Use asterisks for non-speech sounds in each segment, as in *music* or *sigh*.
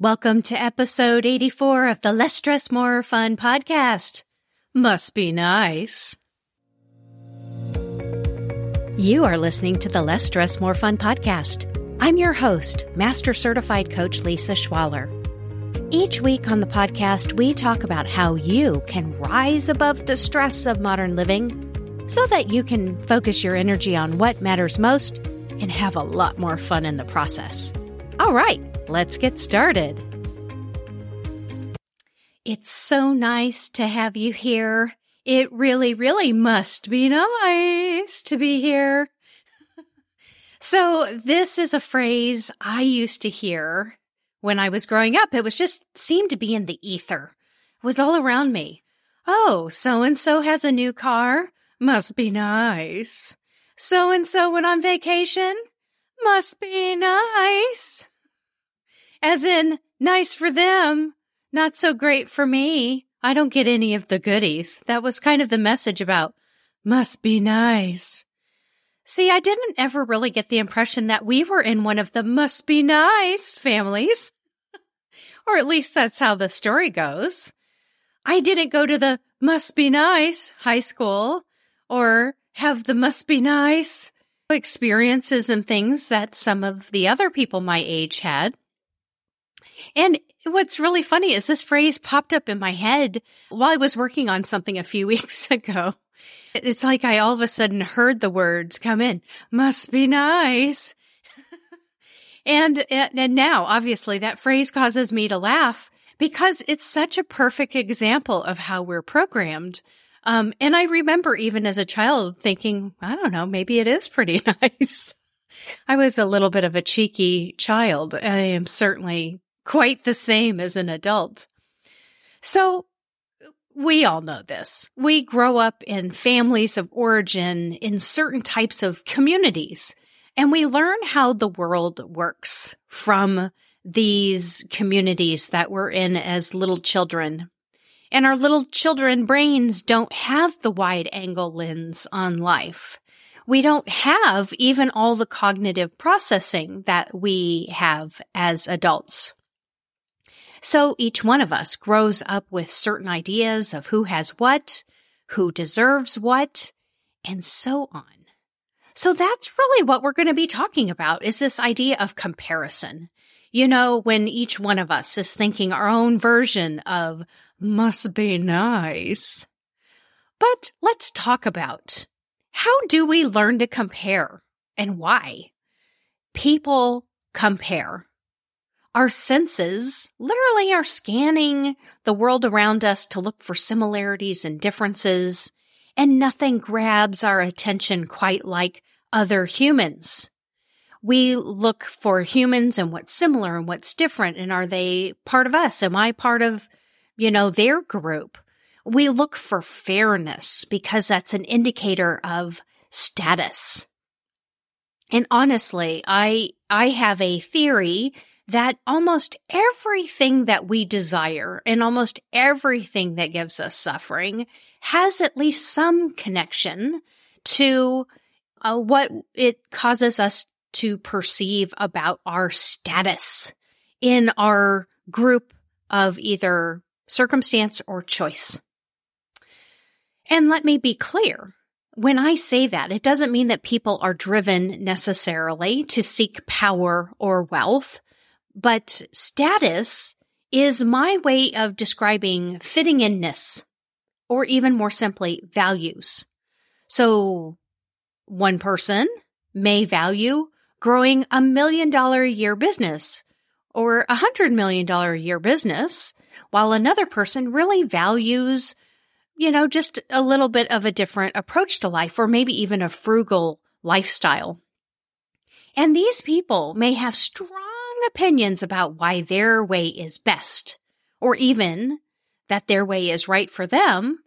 Welcome to episode 84 of the Less Stress More Fun podcast. Must be nice. You are listening to the Less Stress More Fun podcast. I'm your host, Master Certified Coach Lisa Schwaller. Each week on the podcast, we talk about how you can rise above the stress of modern living so that you can focus your energy on what matters most and have a lot more fun in the process. All right, let's get started. It's so nice to have you here. It really, really must be nice to be here. *laughs* so this is a phrase I used to hear when I was growing up. It was just seemed to be in the ether. It was all around me. Oh, so and so has a new car. Must be nice. So and so went on vacation. Must be nice. As in, nice for them, not so great for me. I don't get any of the goodies. That was kind of the message about must be nice. See, I didn't ever really get the impression that we were in one of the must be nice families. *laughs* or at least that's how the story goes. I didn't go to the must be nice high school or have the must be nice experiences and things that some of the other people my age had. And what's really funny is this phrase popped up in my head while I was working on something a few *laughs* weeks ago. It's like I all of a sudden heard the words come in, must be nice. *laughs* and, and now obviously that phrase causes me to laugh because it's such a perfect example of how we're programmed. Um, and I remember even as a child thinking, I don't know, maybe it is pretty *laughs* nice. I was a little bit of a cheeky child. I am certainly quite the same as an adult. So we all know this. We grow up in families of origin in certain types of communities and we learn how the world works from these communities that we're in as little children. And our little children brains don't have the wide angle lens on life. We don't have even all the cognitive processing that we have as adults. So each one of us grows up with certain ideas of who has what, who deserves what, and so on. So that's really what we're going to be talking about is this idea of comparison. You know, when each one of us is thinking our own version of must be nice. But let's talk about how do we learn to compare and why? People compare. Our senses literally are scanning the world around us to look for similarities and differences, and nothing grabs our attention quite like other humans. We look for humans and what's similar and what's different, and are they part of us? Am I part of, you know, their group? We look for fairness because that's an indicator of status. And honestly, I, I have a theory that almost everything that we desire and almost everything that gives us suffering has at least some connection to uh, what it causes us to perceive about our status in our group of either circumstance or choice. And let me be clear. When I say that, it doesn't mean that people are driven necessarily to seek power or wealth. But status is my way of describing fitting inness, or even more simply, values. So one person may value growing a million dollar a year business or a hundred million dollar a year business, while another person really values, you know, just a little bit of a different approach to life or maybe even a frugal lifestyle. And these people may have strong opinions about why their way is best, or even that their way is right for them.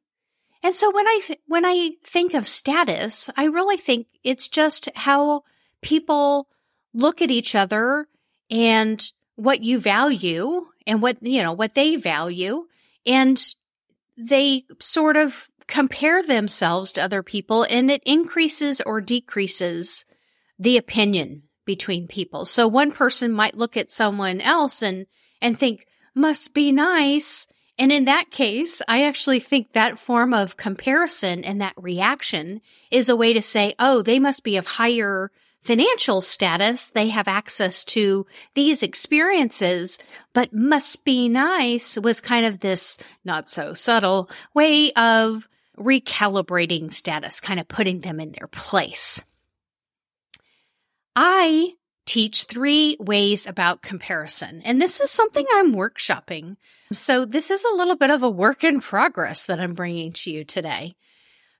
And so when I th- when I think of status, I really think it's just how people look at each other and what you value and what you know what they value and they sort of compare themselves to other people and it increases or decreases the opinion between people. So one person might look at someone else and and think, must be nice. And in that case, I actually think that form of comparison and that reaction is a way to say, oh, they must be of higher financial status. They have access to these experiences, but must be nice was kind of this not so subtle way of recalibrating status, kind of putting them in their place. I teach three ways about comparison, and this is something I'm workshopping. So this is a little bit of a work in progress that I'm bringing to you today.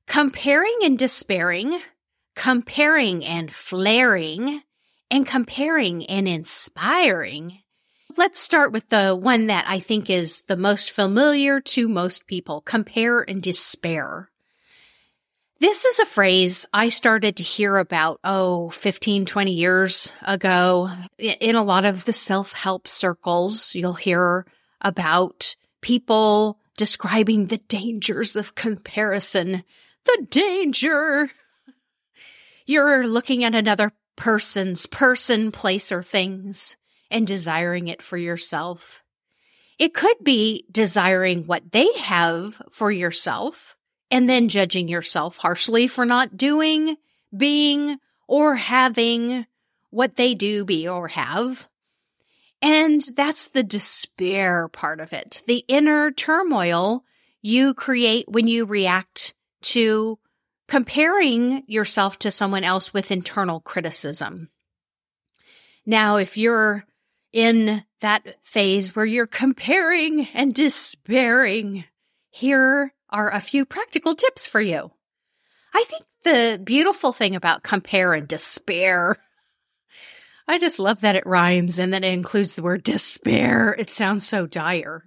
Comparing and despairing comparing and flaring and comparing and inspiring. Let's start with the one that I think is the most familiar to most people compare and despair. This is a phrase I started to hear about, oh, 15, 20 years ago. In a lot of the self help circles, you'll hear about people describing the dangers of comparison. The danger you're looking at another person's person, place, or things and desiring it for yourself. It could be desiring what they have for yourself and then judging yourself harshly for not doing, being, or having what they do, be, or have. And that's the despair part of it. The inner turmoil you create when you react to comparing yourself to someone else with internal criticism. Now, if you're in that phase where you're comparing and despairing, here are a few practical tips for you. I think the beautiful thing about compare and despair, *laughs* I just love that it rhymes and that it includes the word despair. It sounds so dire.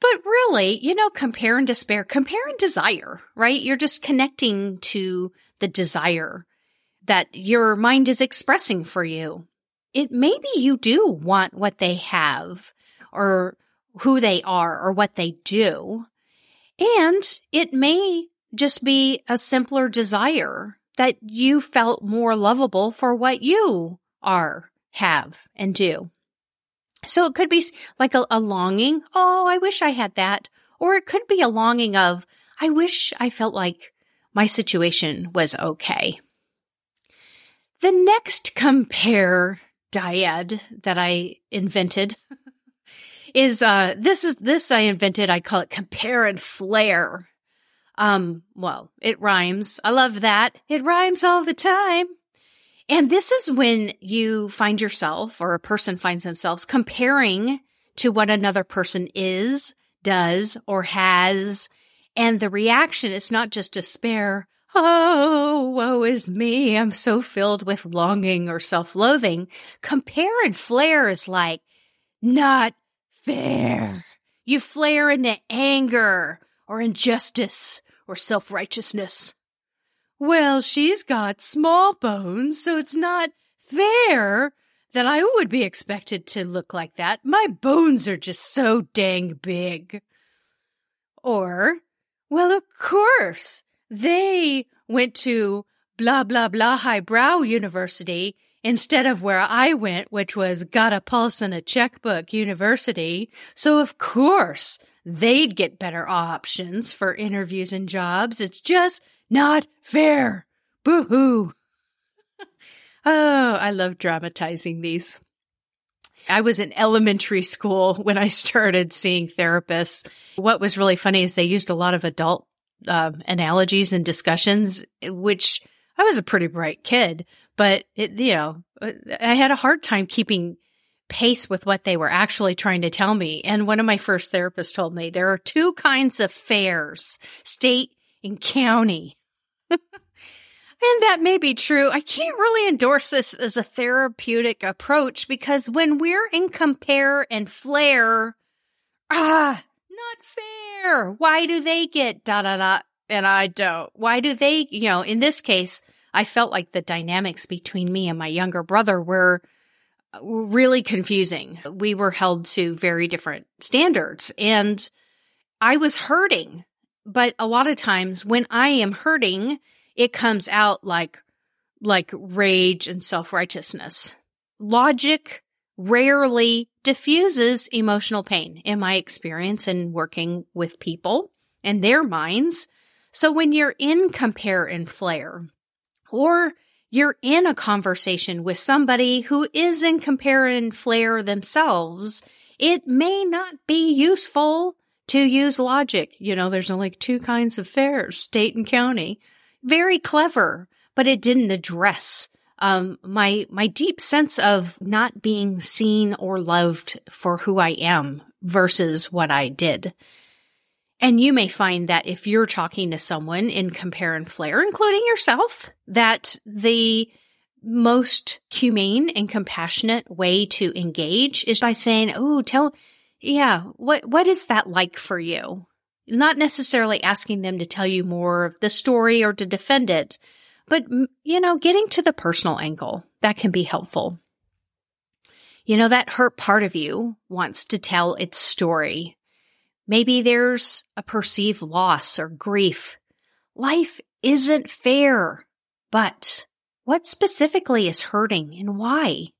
But really, you know, compare and despair, compare and desire, right? You're just connecting to the desire that your mind is expressing for you. It maybe you do want what they have or who they are or what they do. And it may just be a simpler desire that you felt more lovable for what you are, have, and do. So it could be like a, a, longing. Oh, I wish I had that. Or it could be a longing of, I wish I felt like my situation was okay. The next compare dyad that I invented *laughs* is, uh, this is, this I invented. I call it compare and flare. Um, well, it rhymes. I love that. It rhymes all the time. And this is when you find yourself or a person finds themselves comparing to what another person is, does, or has. And the reaction is not just despair. Oh, woe is me. I'm so filled with longing or self loathing. Compare and flare is like, not fair. You flare into anger or injustice or self righteousness. Well, she's got small bones, so it's not fair that I would be expected to look like that. My bones are just so dang big. Or, well, of course, they went to blah, blah, blah highbrow university instead of where I went, which was got a pulse and a checkbook university. So of course they'd get better options for interviews and jobs. It's just not fair. Boo hoo. *laughs* oh, I love dramatizing these. I was in elementary school when I started seeing therapists. What was really funny is they used a lot of adult um, analogies and discussions, which I was a pretty bright kid, but it, you know, I had a hard time keeping pace with what they were actually trying to tell me. And one of my first therapists told me there are two kinds of fairs, state and county. *laughs* And that may be true. I can't really endorse this as a therapeutic approach because when we're in compare and flare, ah, not fair. Why do they get da da da and I don't? Why do they, you know, in this case, I felt like the dynamics between me and my younger brother were uh, really confusing. We were held to very different standards and I was hurting. But a lot of times when I am hurting, it comes out like like rage and self-righteousness. Logic, rarely diffuses emotional pain in my experience in working with people and their minds. So when you're in compare and flare or you're in a conversation with somebody who is in compare and flare themselves, it may not be useful to use logic. You know, there's only two kinds of fairs, state and county. Very clever, but it didn't address um, my my deep sense of not being seen or loved for who I am versus what I did. And you may find that if you're talking to someone in compare and flare, including yourself, that the most humane and compassionate way to engage is by saying, Oh, tell, yeah, what, what is that like for you? Not necessarily asking them to tell you more of the story or to defend it, but, you know, getting to the personal angle, that can be helpful. You know, that hurt part of you wants to tell its story. Maybe there's a perceived loss or grief. Life isn't fair, but what specifically is hurting and why?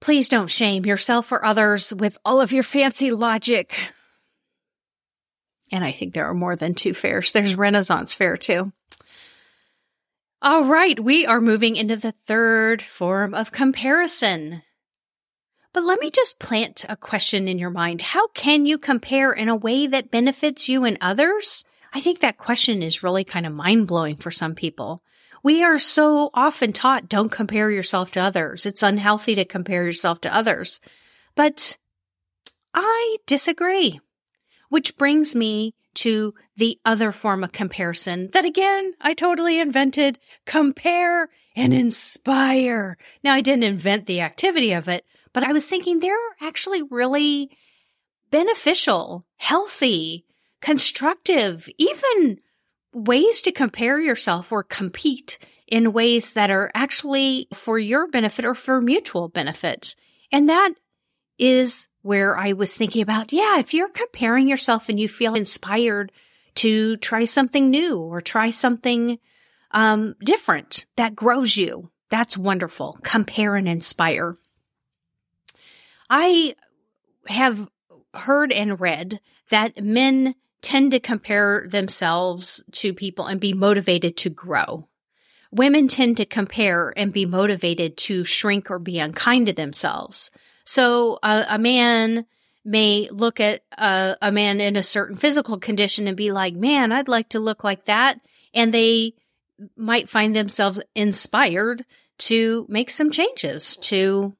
Please don't shame yourself or others with all of your fancy logic. And I think there are more than two fairs. There's Renaissance Fair too. All right, we are moving into the third form of comparison. But let me just plant a question in your mind. How can you compare in a way that benefits you and others? I think that question is really kind of mind blowing for some people. We are so often taught don't compare yourself to others. It's unhealthy to compare yourself to others. But I disagree. Which brings me to the other form of comparison that again, I totally invented compare and inspire. Now I didn't invent the activity of it, but I was thinking they're actually really beneficial, healthy, constructive, even ways to compare yourself or compete in ways that are actually for your benefit or for mutual benefit. And that is where I was thinking about, yeah, if you're comparing yourself and you feel inspired to try something new or try something um, different that grows you, that's wonderful. Compare and inspire. I have heard and read that men tend to compare themselves to people and be motivated to grow. Women tend to compare and be motivated to shrink or be unkind to themselves. So a man may look at a man in a certain physical condition and be like, man, I'd like to look like that. And they might find themselves inspired to make some changes to,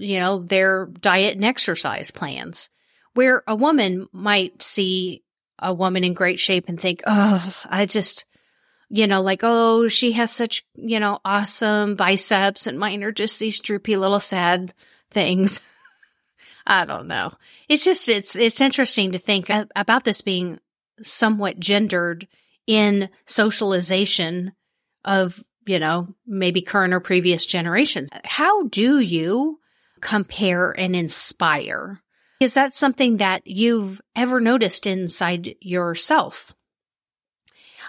you know, their diet and exercise plans. Where a woman might see a woman in great shape and think, oh, I just, you know, like, oh, she has such, you know, awesome biceps and mine are just these droopy little sad things. *laughs* I don't know. It's just, it's, it's interesting to think about this being somewhat gendered in socialization of, you know, maybe current or previous generations. How do you compare and inspire? Is that something that you've ever noticed inside yourself?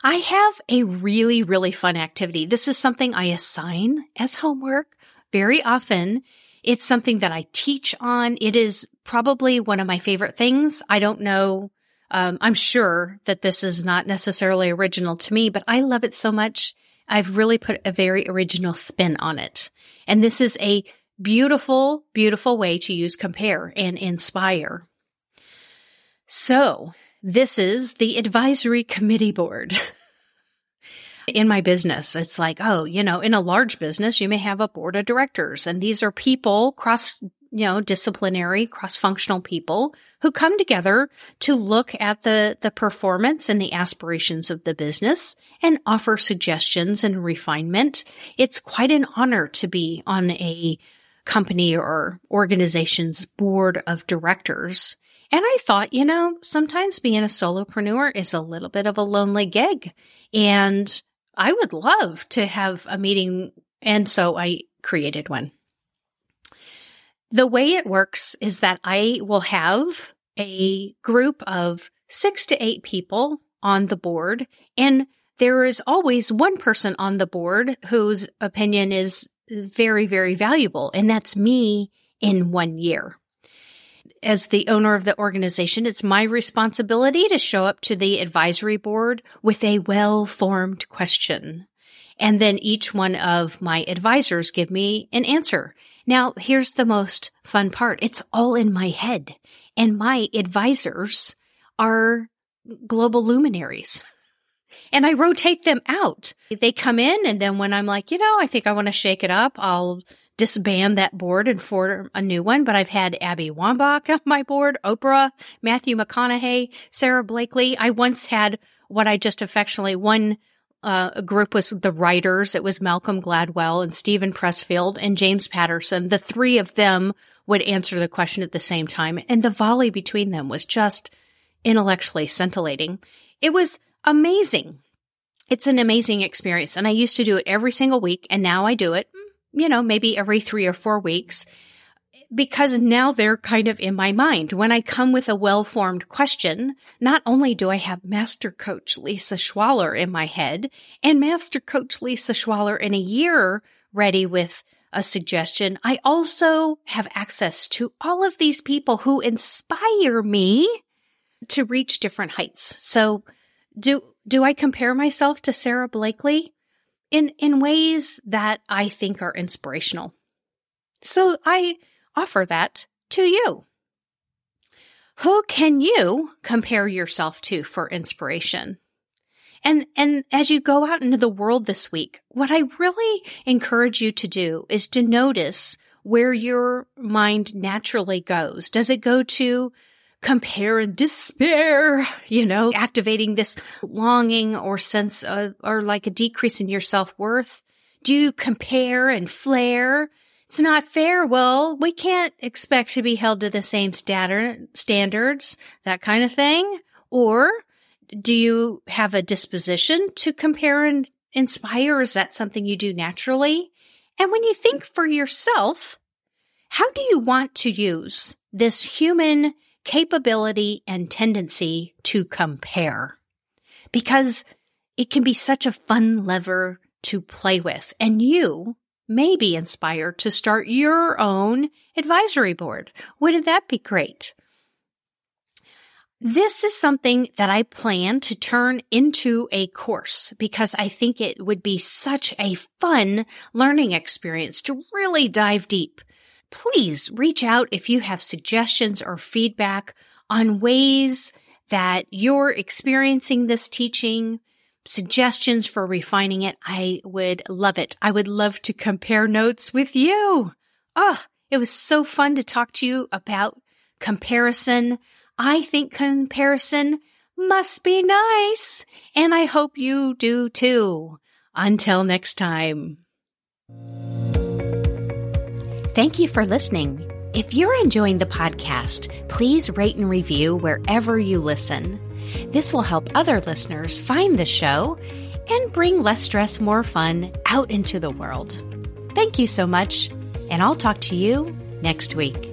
I have a really, really fun activity. This is something I assign as homework very often. It's something that I teach on. It is probably one of my favorite things. I don't know. Um, I'm sure that this is not necessarily original to me, but I love it so much. I've really put a very original spin on it. And this is a beautiful, beautiful way to use compare and inspire. So this is the advisory committee board. *laughs* in my business. It's like, oh, you know, in a large business, you may have a board of directors and these are people cross, you know, disciplinary, cross functional people who come together to look at the, the performance and the aspirations of the business and offer suggestions and refinement. It's quite an honor to be on a company or organization's board of directors. And I thought, you know, sometimes being a solopreneur is a little bit of a lonely gig. And I would love to have a meeting. And so I created one. The way it works is that I will have a group of six to eight people on the board. And there is always one person on the board whose opinion is very, very valuable. And that's me in one year. As the owner of the organization, it's my responsibility to show up to the advisory board with a well formed question. And then each one of my advisors give me an answer. Now, here's the most fun part. It's all in my head and my advisors are global luminaries and I rotate them out. They come in and then when I'm like, you know, I think I want to shake it up, I'll disband that board and form a new one. But I've had Abby Wambach on my board, Oprah, Matthew McConaughey, Sara Blakely. I once had what I just affectionately one uh, group was the writers. It was Malcolm Gladwell and Steven Pressfield and James Patterson. The three of them would answer the question at the same time. And the volley between them was just intellectually scintillating. It was amazing. It's an amazing experience. And I used to do it every single week. And now I do it, you know, maybe every three or four weeks because now they're kind of in my mind. When I come with a well formed question, not only do I have Master Coach Lisa Schwaller in my head and Master Coach Lisa Schwaller in a year ready with a suggestion, I also have access to all of these people who inspire me to reach different heights. So do, do I compare myself to Sara Blakely? In, in ways that I think are inspirational. So I offer that to you. Who can you compare yourself to for inspiration? And, and as you go out into the world this week, what I really encourage you to do is to notice where your mind naturally goes. Does it go to compare and despair, you know, activating this longing or sense of, or like a decrease in your self worth? Do you compare and flare? It's not fair. Well, we can't expect to be held to the same standard, standards, that kind of thing. Or do you have a disposition to compare and inspire? Is that something you do naturally? And when you think for yourself, how do you want to use this human capability and tendency to compare because it can be such a fun lever to play with. And you may be inspired to start your own advisory board. Wouldn't that be great? This is something that I plan to turn into a course because I think it would be such a fun learning experience to really dive deep please reach out if you have suggestions or feedback on ways that you're experiencing this teaching, suggestions for refining it. I would love it. I would love to compare notes with you. Oh, it was so fun to talk to you about comparison. I think comparison must be nice, and I hope you do too. Until next time. Thank you for listening. If you're enjoying the podcast, please rate and review wherever you listen. This will help other listeners find the show and bring less stress, more fun out into the world. Thank you so much, and I'll talk to you next week.